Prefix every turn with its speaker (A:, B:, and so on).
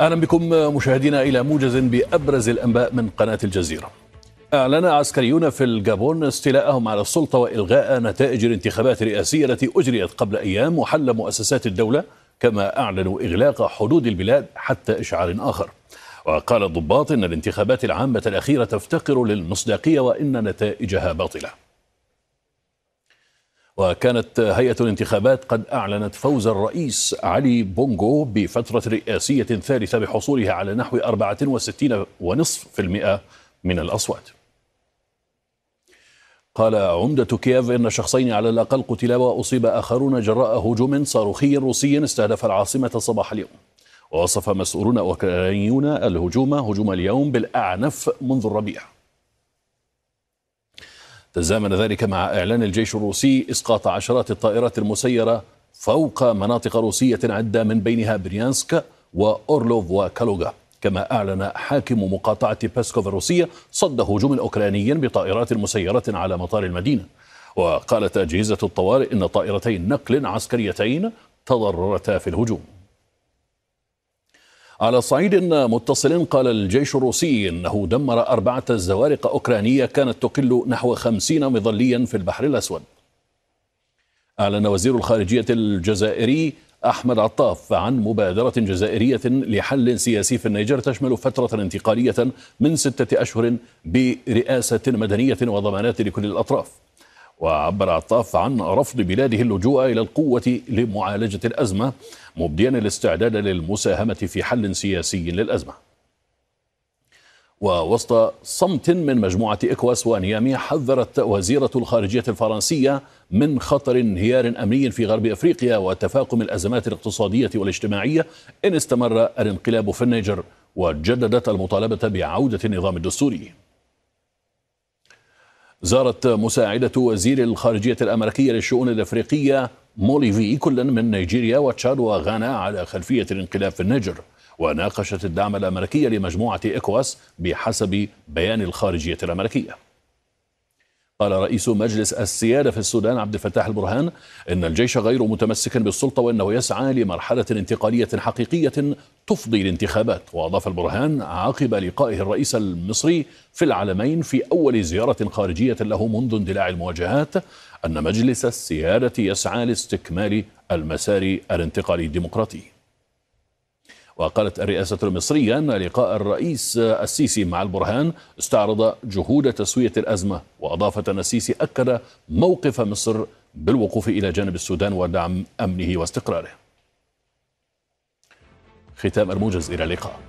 A: أهلا بكم مشاهدينا إلى موجز بأبرز الأنباء من قناة الجزيرة. أعلن عسكريون في الجابون استيلاءهم على السلطة وإلغاء نتائج الانتخابات الرئاسية التي أجريت قبل أيام وحل مؤسسات الدولة كما أعلنوا إغلاق حدود البلاد حتى إشعار آخر. وقال الضباط إن الانتخابات العامة الأخيرة تفتقر للمصداقية وإن نتائجها باطلة. وكانت هيئة الانتخابات قد أعلنت فوز الرئيس علي بونغو بفترة رئاسية ثالثة بحصوله على نحو 64.5% من الأصوات. قال عمدة كييف إن شخصين على الأقل قتلا وأصيب آخرون جراء هجوم صاروخي روسي استهدف العاصمة صباح اليوم. ووصف مسؤولون أوكرانيون الهجوم هجوم اليوم بالأعنف منذ الربيع. تزامن ذلك مع إعلان الجيش الروسي إسقاط عشرات الطائرات المسيرة فوق مناطق روسية عدة من بينها بريانسك وأورلوف وكالوغا. كما أعلن حاكم مقاطعة باسكوف الروسية صد هجوم أوكراني بطائرات مسيرة على مطار المدينة. وقالت أجهزة الطوارئ إن طائرتين نقل عسكريتين تضررتا في الهجوم. على صعيد متصل قال الجيش الروسي إنه دمر أربعة زوارق أوكرانية كانت تقل نحو خمسين مظليا في البحر الأسود. أعلن وزير الخارجية الجزائري أحمد عطاف عن مبادرة جزائرية لحل سياسي في النيجر تشمل فترة انتقالية من ستة أشهر برئاسة مدنية وضمانات لكل الأطراف. وعبر عطاف عن رفض بلاده اللجوء إلى القوة لمعالجة الأزمة مبديا الاستعداد للمساهمة في حل سياسي للأزمة. ووسط صمت من مجموعة إكواس ونيامي حذرت وزيرة الخارجية الفرنسية من خطر انهيار أمني في غرب أفريقيا وتفاقم الأزمات الاقتصادية والاجتماعية إن استمر الانقلاب في النيجر وجددت المطالبة بعودة النظام الدستوري. زارت مساعدة وزير الخارجية الأمريكية للشؤون الأفريقية مولي في كلا من نيجيريا وتشاد وغانا على خلفية الانقلاب في النيجر وناقشت الدعم الأمريكي لمجموعة إيكواس بحسب بيان الخارجية الأمريكية. قال رئيس مجلس السيادة في السودان عبد الفتاح البرهان إن الجيش غير متمسك بالسلطة وإنه يسعى لمرحلة انتقالية حقيقية تفضي الانتخابات. وأضاف البرهان عقب لقائه الرئيس المصري في العالمين في أول زيارة خارجية له منذ اندلاع المواجهات أن مجلس السيادة يسعى لاستكمال المسار الانتقالي الديمقراطي. وقالت الرئاسة المصرية أن لقاء الرئيس السيسي مع البرهان استعرض جهود تسوية الأزمة وأضافت أن السيسي أكد موقف مصر بالوقوف إلى جانب السودان ودعم أمنه واستقراره. ختام الموجز إلى اللقاء.